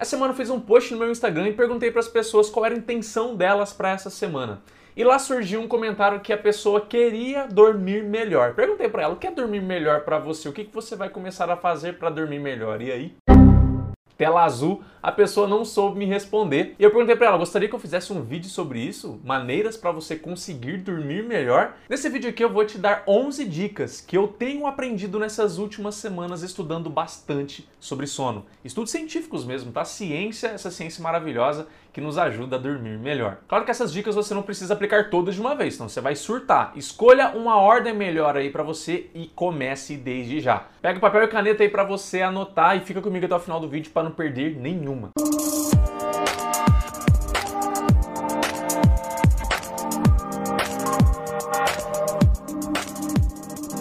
Essa semana eu fiz um post no meu Instagram e perguntei para as pessoas qual era a intenção delas para essa semana. E lá surgiu um comentário que a pessoa queria dormir melhor. Perguntei para ela: "O que é dormir melhor para você? O que que você vai começar a fazer para dormir melhor?" E aí? Tela azul, a pessoa não soube me responder. E eu perguntei para ela, gostaria que eu fizesse um vídeo sobre isso? Maneiras para você conseguir dormir melhor? Nesse vídeo aqui eu vou te dar 11 dicas que eu tenho aprendido nessas últimas semanas estudando bastante sobre sono. Estudos científicos mesmo, tá? Ciência, essa ciência maravilhosa que nos ajuda a dormir melhor. Claro que essas dicas você não precisa aplicar todas de uma vez, senão você vai surtar. Escolha uma ordem melhor aí para você e comece desde já. Pega o papel e caneta aí para você anotar e fica comigo até o final do vídeo para não perder nenhuma.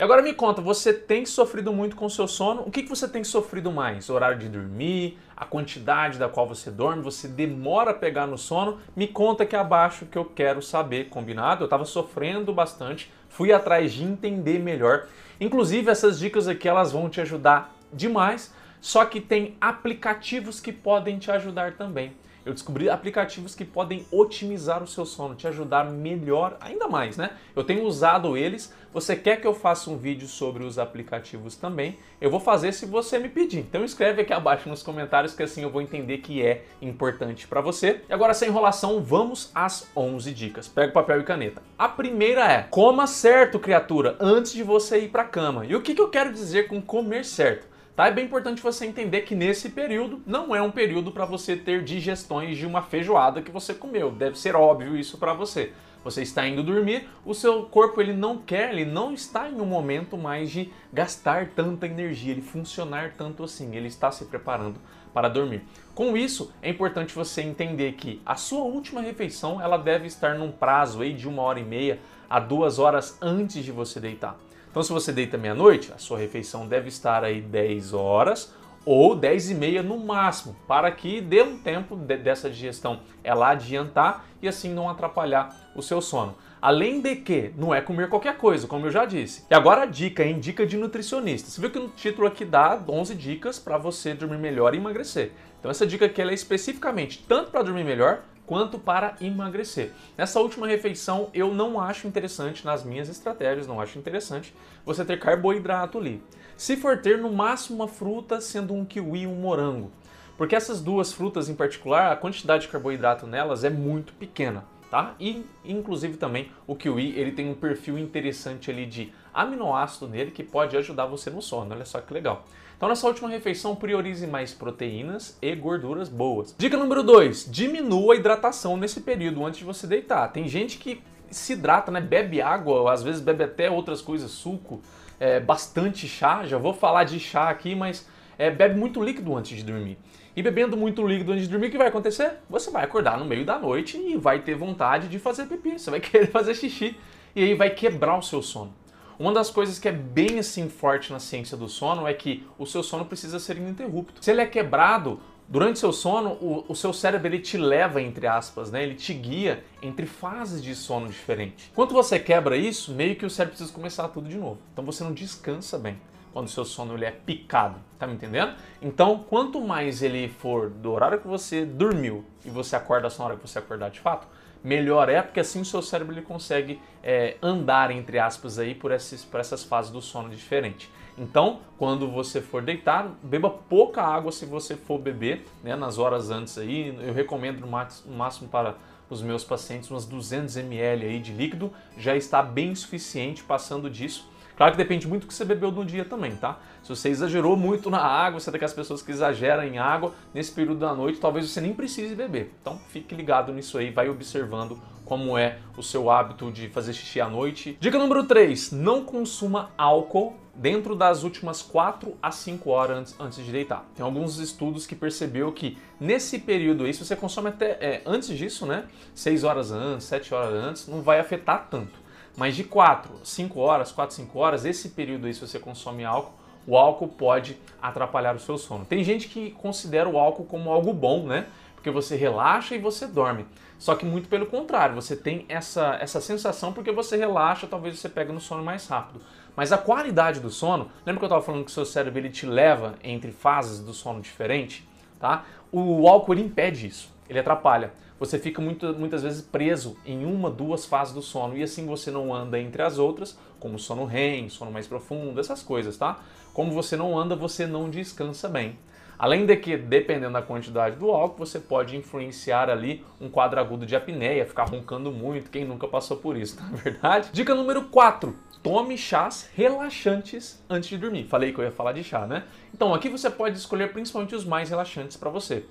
Agora me conta, você tem sofrido muito com seu sono? O que, que você tem sofrido mais? O horário de dormir, a quantidade da qual você dorme, você demora a pegar no sono? Me conta aqui abaixo que eu quero saber, combinado? Eu estava sofrendo bastante, fui atrás de entender melhor. Inclusive essas dicas aqui elas vão te ajudar demais, só que tem aplicativos que podem te ajudar também eu descobri aplicativos que podem otimizar o seu sono, te ajudar melhor, ainda mais, né? Eu tenho usado eles. Você quer que eu faça um vídeo sobre os aplicativos também? Eu vou fazer se você me pedir. Então escreve aqui abaixo nos comentários que assim eu vou entender que é importante para você. E agora sem enrolação, vamos às 11 dicas. Pega papel e caneta. A primeira é: coma certo, criatura, antes de você ir para cama. E o que, que eu quero dizer com comer certo? Tá? É bem importante você entender que nesse período não é um período para você ter digestões de uma feijoada que você comeu. Deve ser óbvio isso para você. Você está indo dormir, o seu corpo ele não quer, ele não está em um momento mais de gastar tanta energia, ele funcionar tanto assim, ele está se preparando para dormir. Com isso, é importante você entender que a sua última refeição ela deve estar num prazo aí de uma hora e meia a duas horas antes de você deitar. Então, se você deita meia-noite, a sua refeição deve estar aí 10 horas ou 10 e meia no máximo, para que dê um tempo de, dessa digestão ela adiantar e assim não atrapalhar o seu sono. Além de que não é comer qualquer coisa, como eu já disse. E agora a dica, hein? Dica de nutricionista. Você viu que no título aqui dá 11 dicas para você dormir melhor e emagrecer. Então essa dica aqui é especificamente tanto para dormir melhor quanto para emagrecer. Nessa última refeição, eu não acho interessante, nas minhas estratégias, não acho interessante você ter carboidrato ali. Se for ter, no máximo uma fruta, sendo um kiwi e um morango. Porque essas duas frutas em particular, a quantidade de carboidrato nelas é muito pequena. Tá? E inclusive também o kiwi ele tem um perfil interessante ali de aminoácido nele que pode ajudar você no sono. Olha só que legal. Então, nessa última refeição, priorize mais proteínas e gorduras boas. Dica número 2: diminua a hidratação nesse período antes de você deitar. Tem gente que se hidrata, né? Bebe água, às vezes bebe até outras coisas, suco, é, bastante chá. Já vou falar de chá aqui, mas é, bebe muito líquido antes de dormir. E bebendo muito líquido antes de dormir, o que vai acontecer? Você vai acordar no meio da noite e vai ter vontade de fazer pipi, você vai querer fazer xixi e aí vai quebrar o seu sono. Uma das coisas que é bem assim forte na ciência do sono é que o seu sono precisa ser ininterrupto. Se ele é quebrado, durante seu sono, o, o, seu cérebro ele te leva, entre aspas, né? ele te guia entre fases de sono diferentes. Quando você quebra isso, meio que o cérebro precisa começar tudo de novo. Então você não descansa bem quando o seu sono ele é picado, tá me entendendo? Então, quanto mais ele for do horário que você dormiu e você acorda só na hora que você acordar de fato, melhor é, porque assim o seu cérebro ele consegue é, andar, entre aspas, aí por, esses, por essas fases do sono diferente. Então, quando você for deitar, beba pouca água se você for beber, né, nas horas antes aí. Eu recomendo no máximo para os meus pacientes umas 200 ml aí de líquido, já está bem suficiente passando disso Claro que depende muito do que você bebeu no dia também, tá? Se você exagerou muito na água, você é daquelas pessoas que exageram em água nesse período da noite, talvez você nem precise beber. Então fique ligado nisso aí, vai observando como é o seu hábito de fazer xixi à noite. Dica número 3: não consuma álcool dentro das últimas 4 a 5 horas antes, antes de deitar. Tem alguns estudos que percebeu que nesse período aí, se você consome até é, antes disso, né, 6 horas antes, 7 horas antes, não vai afetar tanto. Mas de 4, 5 horas, 4, 5 horas, esse período aí, se você consome álcool, o álcool pode atrapalhar o seu sono. Tem gente que considera o álcool como algo bom, né? Porque você relaxa e você dorme. Só que muito pelo contrário, você tem essa, essa sensação porque você relaxa, talvez você pegue no sono mais rápido. Mas a qualidade do sono, lembra que eu estava falando que o seu cérebro ele te leva entre fases do sono diferente? Tá? o álcool impede isso, ele atrapalha. Você fica muito, muitas vezes preso em uma, duas fases do sono e assim você não anda entre as outras, como sono REM, sono mais profundo, essas coisas, tá? Como você não anda, você não descansa bem. Além de que, dependendo da quantidade do álcool, você pode influenciar ali um quadro agudo de apneia, ficar roncando muito, quem nunca passou por isso, na é verdade? Dica número 4. Tome chás relaxantes antes de dormir. Falei que eu ia falar de chá, né? Então, aqui você pode escolher principalmente os mais relaxantes para você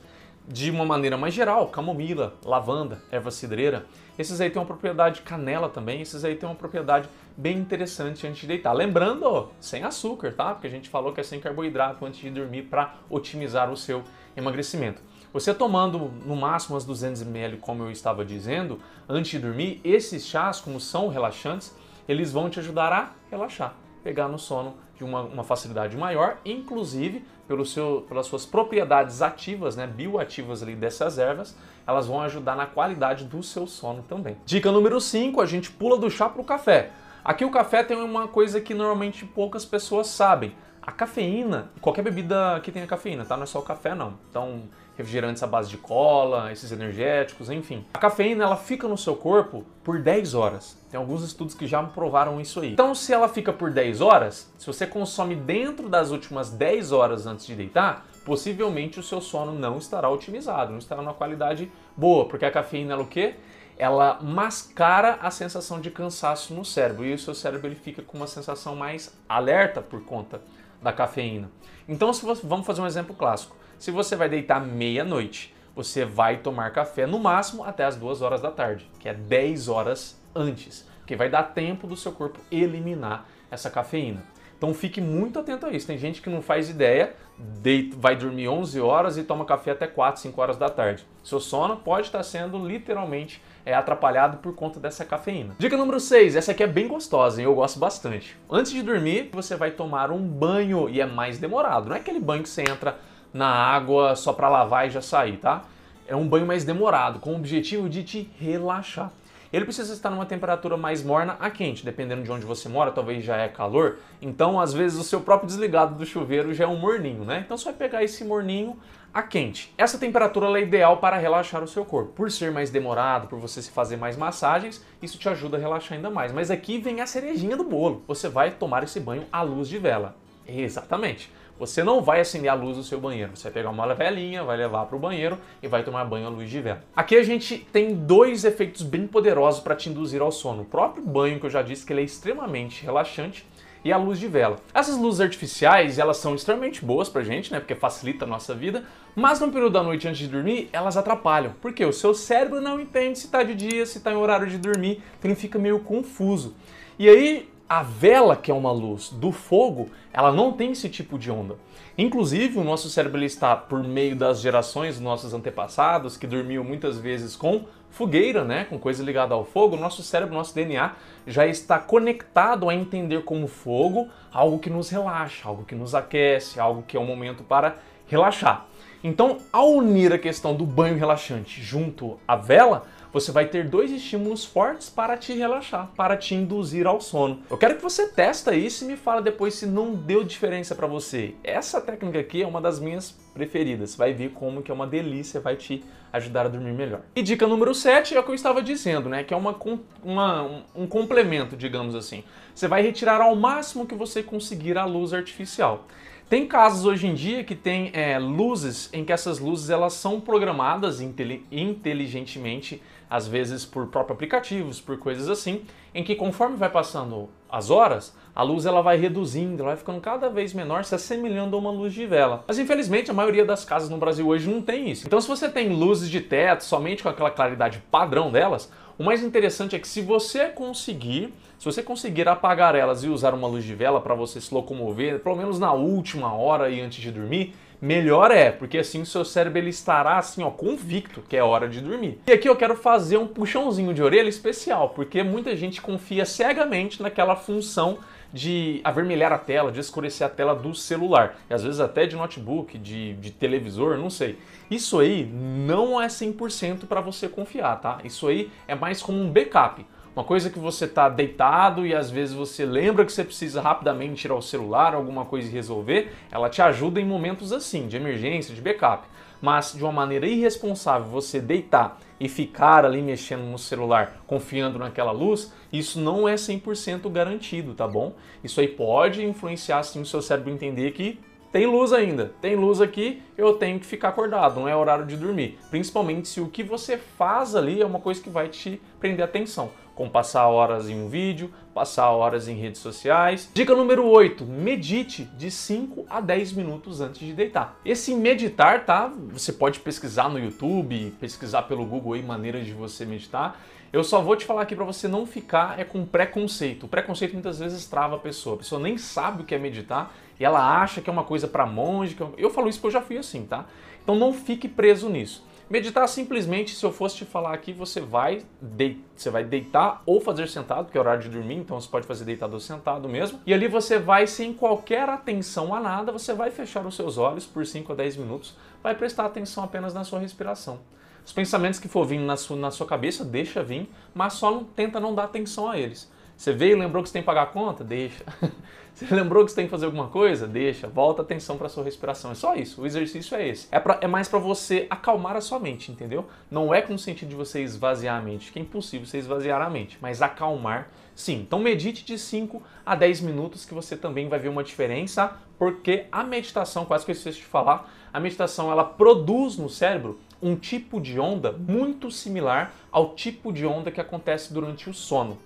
de uma maneira mais geral, camomila, lavanda, erva cidreira. Esses aí têm uma propriedade canela também, esses aí têm uma propriedade bem interessante antes de deitar. Lembrando, ó, sem açúcar, tá? Porque a gente falou que é sem carboidrato antes de dormir para otimizar o seu emagrecimento. Você tomando no máximo as 200 ml, como eu estava dizendo, antes de dormir, esses chás, como são relaxantes, eles vão te ajudar a relaxar, pegar no sono de uma, uma facilidade maior, inclusive pelo seu, pelas suas propriedades ativas, né, bioativas ali dessas ervas, elas vão ajudar na qualidade do seu sono também. Dica número 5, a gente pula do chá para o café. Aqui o café tem uma coisa que normalmente poucas pessoas sabem. A cafeína, qualquer bebida que tenha cafeína, tá? Não é só o café não. Então, refrigerantes à base de cola, esses energéticos, enfim. A cafeína ela fica no seu corpo por 10 horas. Tem alguns estudos que já provaram isso aí. Então, se ela fica por 10 horas, se você consome dentro das últimas 10 horas antes de deitar, possivelmente o seu sono não estará otimizado, não estará numa qualidade boa, porque a cafeína ela o quê? Ela mascara a sensação de cansaço no cérebro e o seu cérebro ele fica com uma sensação mais alerta por conta da cafeína. Então, se você, vamos fazer um exemplo clássico. Se você vai deitar meia-noite, você vai tomar café no máximo até as 2 horas da tarde, que é 10 horas antes, porque vai dar tempo do seu corpo eliminar essa cafeína. Então fique muito atento a isso. Tem gente que não faz ideia, deita, vai dormir 11 horas e toma café até 4, 5 horas da tarde. Seu sono pode estar sendo literalmente é, atrapalhado por conta dessa cafeína. Dica número 6, essa aqui é bem gostosa e eu gosto bastante. Antes de dormir, você vai tomar um banho e é mais demorado. Não é aquele banho que você entra na água só para lavar e já sair, tá? É um banho mais demorado, com o objetivo de te relaxar. Ele precisa estar numa temperatura mais morna a quente, dependendo de onde você mora, talvez já é calor. Então, às vezes, o seu próprio desligado do chuveiro já é um morninho, né? Então, você vai pegar esse morninho a quente. Essa temperatura é ideal para relaxar o seu corpo. Por ser mais demorado, por você se fazer mais massagens, isso te ajuda a relaxar ainda mais. Mas aqui vem a cerejinha do bolo. Você vai tomar esse banho à luz de vela. Exatamente. Você não vai acender a luz do seu banheiro. Você vai pegar uma velinha, vai levar para o banheiro e vai tomar banho à luz de vela. Aqui a gente tem dois efeitos bem poderosos para te induzir ao sono. O próprio banho, que eu já disse que ele é extremamente relaxante, e a luz de vela. Essas luzes artificiais, elas são extremamente boas pra gente, né? Porque facilita a nossa vida, mas no período da noite antes de dormir, elas atrapalham. Porque o seu cérebro não entende se tá de dia, se tá em horário de dormir, então ele fica meio confuso. E aí, a vela, que é uma luz do fogo, ela não tem esse tipo de onda. Inclusive, o nosso cérebro está por meio das gerações dos nossos antepassados, que dormiam muitas vezes com fogueira, né, com coisa ligada ao fogo, nosso cérebro, nosso DNA já está conectado a entender como fogo algo que nos relaxa, algo que nos aquece, algo que é um momento para relaxar. Então, ao unir a questão do banho relaxante junto à vela, você vai ter dois estímulos fortes para te relaxar, para te induzir ao sono. Eu quero que você testa isso e me fala depois se não deu diferença para você. Essa técnica aqui é uma das minhas preferidas. Vai ver como que é uma delícia, vai te ajudar a dormir melhor. E dica número 7 é o que eu estava dizendo, né? Que é uma, uma, um complemento, digamos assim. Você vai retirar ao máximo que você conseguir a luz artificial. Tem casos hoje em dia que tem é, luzes em que essas luzes elas são programadas inteligentemente, às vezes por próprios aplicativos, por coisas assim, em que conforme vai passando as horas, a luz ela vai reduzindo, ela vai ficando cada vez menor, se assemelhando a uma luz de vela. Mas infelizmente a maioria das casas no Brasil hoje não tem isso. Então se você tem luzes de teto somente com aquela claridade padrão delas, o mais interessante é que se você conseguir, se você conseguir apagar elas e usar uma luz de vela para você se locomover, pelo menos na última hora e antes de dormir, melhor é, porque assim o seu cérebro ele estará assim, ó, convicto que é hora de dormir. E aqui eu quero fazer um puxãozinho de orelha especial, porque muita gente confia cegamente naquela função de avermelhar a tela, de escurecer a tela do celular, e às vezes até de notebook, de, de televisor, não sei. Isso aí não é 100% para você confiar, tá? Isso aí é mais como um backup. Uma coisa que você está deitado e às vezes você lembra que você precisa rapidamente tirar o celular, alguma coisa e resolver, ela te ajuda em momentos assim, de emergência, de backup. mas de uma maneira irresponsável você deitar e ficar ali mexendo no celular, confiando naquela luz, isso não é 100% garantido, tá bom? Isso aí pode influenciar sim o seu cérebro entender que tem luz ainda, tem luz aqui, eu tenho que ficar acordado, não é horário de dormir. Principalmente se o que você faz ali é uma coisa que vai te prender atenção, como passar horas em um vídeo, passar horas em redes sociais. Dica número 8, medite de 5 a 10 minutos antes de deitar. Esse meditar, tá? Você pode pesquisar no YouTube, pesquisar pelo Google aí maneiras de você meditar. Eu só vou te falar aqui para você não ficar é com preconceito. O preconceito muitas vezes trava a pessoa. A pessoa nem sabe o que é meditar e ela acha que é uma coisa para monge. Eu... eu falo isso porque eu já fui assim, tá? Então não fique preso nisso. Meditar simplesmente, se eu fosse te falar aqui, você vai, de... você vai deitar ou fazer sentado, que é horário de dormir, então você pode fazer deitado ou sentado mesmo. E ali você vai, sem qualquer atenção a nada, você vai fechar os seus olhos por 5 a 10 minutos, vai prestar atenção apenas na sua respiração. Os pensamentos que for vindo na sua, na sua cabeça, deixa vir, mas só tenta não dar atenção a eles. Você veio e lembrou que você tem que pagar a conta? Deixa. Você lembrou que você tem que fazer alguma coisa? Deixa. Volta atenção para sua respiração. É só isso. O exercício é esse. É, pra, é mais para você acalmar a sua mente, entendeu? Não é com o sentido de você esvaziar a mente, que é impossível você esvaziar a mente, mas acalmar sim. Então medite de 5 a 10 minutos que você também vai ver uma diferença, porque a meditação, quase que eu esqueci de falar, a meditação ela produz no cérebro um tipo de onda muito similar ao tipo de onda que acontece durante o sono.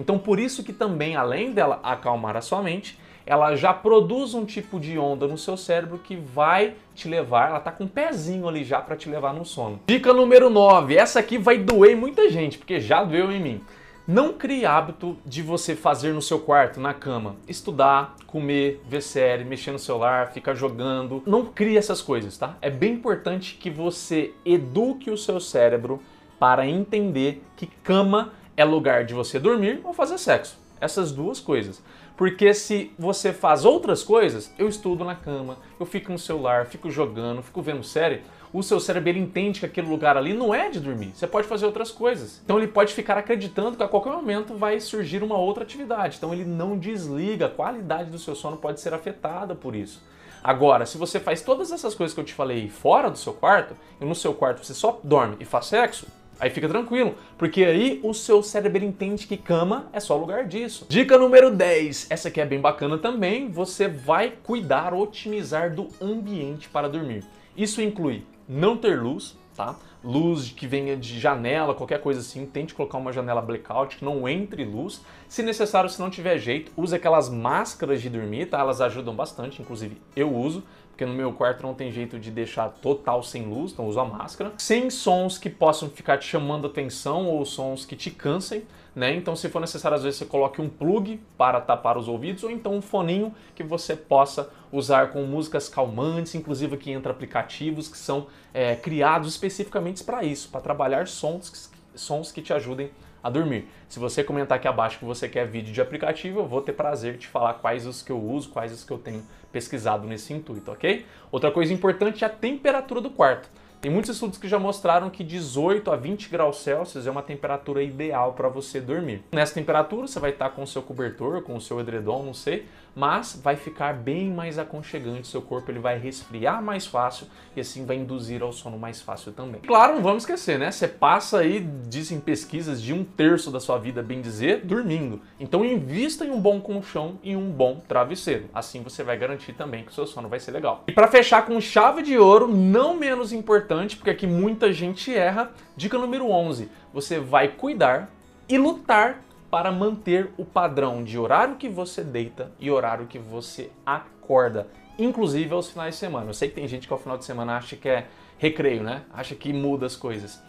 Então, por isso que também, além dela acalmar a sua mente, ela já produz um tipo de onda no seu cérebro que vai te levar, ela tá com um pezinho ali já para te levar no sono. Dica número 9, essa aqui vai doer muita gente, porque já doeu em mim. Não crie hábito de você fazer no seu quarto, na cama, estudar, comer, ver série, mexer no celular, ficar jogando. Não crie essas coisas, tá? É bem importante que você eduque o seu cérebro para entender que cama é lugar de você dormir ou fazer sexo. Essas duas coisas. Porque se você faz outras coisas, eu estudo na cama, eu fico no celular, fico jogando, fico vendo série, o seu cérebro entende que aquele lugar ali não é de dormir. Você pode fazer outras coisas. Então ele pode ficar acreditando que a qualquer momento vai surgir uma outra atividade. Então ele não desliga, a qualidade do seu sono pode ser afetada por isso. Agora, se você faz todas essas coisas que eu te falei fora do seu quarto, e no seu quarto você só dorme e faz sexo, Aí fica tranquilo, porque aí o seu cérebro entende que cama é só lugar disso. Dica número 10, essa aqui é bem bacana também, você vai cuidar, otimizar do ambiente para dormir. Isso inclui não ter luz, tá? Luz que venha de janela, qualquer coisa assim, tente colocar uma janela blackout, que não entre luz. Se necessário, se não tiver jeito, use aquelas máscaras de dormir, tá? Elas ajudam bastante, inclusive eu uso porque no meu quarto não tem jeito de deixar total sem luz, então uso a máscara. Sem sons que possam ficar te chamando atenção ou sons que te cansem, né? Então, se for necessário, às vezes você coloque um plug para tapar os ouvidos ou então um foninho que você possa usar com músicas calmantes, inclusive aqui entra aplicativos que são é, criados especificamente para isso, para trabalhar sons, sons que te ajudem a dormir. Se você comentar aqui abaixo que você quer vídeo de aplicativo, eu vou ter prazer de falar quais os que eu uso, quais os que eu tenho pesquisado nesse intuito, ok? Outra coisa importante é a temperatura do quarto. Tem muitos estudos que já mostraram que 18 a 20 graus Celsius é uma temperatura ideal para você dormir. Nessa temperatura você vai estar com o seu cobertor, com o seu edredom, não sei, mas vai ficar bem mais aconchegante, seu corpo ele vai resfriar mais fácil e assim vai induzir ao sono mais fácil também. Claro, não vamos esquecer, né? Você passa aí, dizem pesquisas, de um terço da sua vida, bem dizer, dormindo. Então invista em um bom colchão e um bom travesseiro. Assim você vai garantir também que o seu sono vai ser legal. E para fechar com chave de ouro, não menos importante, porque aqui muita gente erra, dica número 11, você vai cuidar e lutar para manter o padrão de horário que você deita e horário que você acorda, inclusive aos finais de semana. Eu sei que tem gente que ao final de semana acha que é recreio, né? Acha que muda as coisas.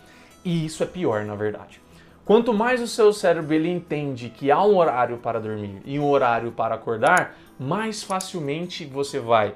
E isso é pior, na verdade. Quanto mais o seu cérebro ele entende que há um horário para dormir e um horário para acordar, mais facilmente você vai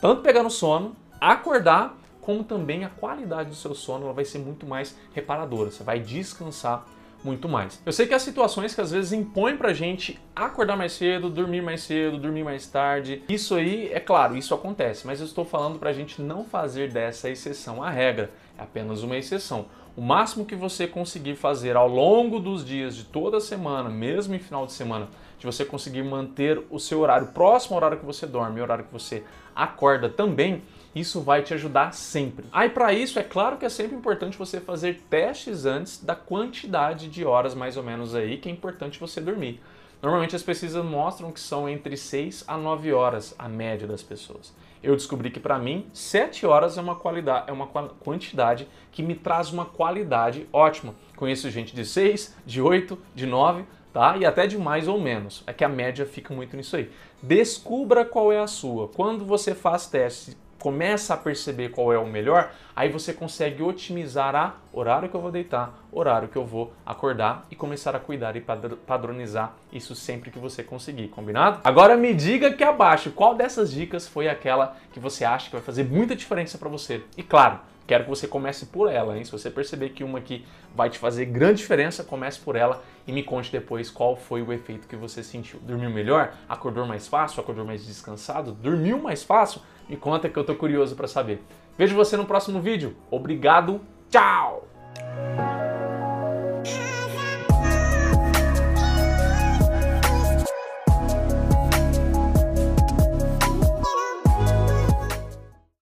tanto pegar no sono, acordar, como também a qualidade do seu sono vai ser muito mais reparadora. Você vai descansar muito mais. Eu sei que há situações que às vezes impõem pra gente acordar mais cedo, dormir mais cedo, dormir mais tarde. Isso aí, é claro, isso acontece, mas eu estou falando pra gente não fazer dessa exceção a regra. É apenas uma exceção. O máximo que você conseguir fazer ao longo dos dias de toda semana, mesmo em final de semana, de você conseguir manter o seu horário próximo ao horário que você dorme e ao horário que você acorda também, Isso vai te ajudar sempre. Aí para isso é claro que é sempre importante você fazer testes antes da quantidade de horas mais ou menos aí que é importante você dormir. Normalmente as pesquisas mostram que são entre 6 a 9 horas a média das pessoas. Eu descobri que para mim 7 horas é uma qualidade, é uma quantidade que me traz uma qualidade ótima. Conheço gente de 6, de 8, de 9, tá? E até de mais ou menos. É que a média fica muito nisso aí. Descubra qual é a sua. Quando você faz teste começa a perceber qual é o melhor, aí você consegue otimizar a horário que eu vou deitar, horário que eu vou acordar e começar a cuidar e padronizar isso sempre que você conseguir, combinado? Agora me diga aqui abaixo qual dessas dicas foi aquela que você acha que vai fazer muita diferença para você. E claro, quero que você comece por ela, hein? Se você perceber que uma aqui vai te fazer grande diferença, comece por ela e me conte depois qual foi o efeito que você sentiu. Dormiu melhor? Acordou mais fácil? Acordou mais descansado? Dormiu mais fácil? Me conta que eu tô curioso para saber. Vejo você no próximo vídeo. Obrigado. Tchau.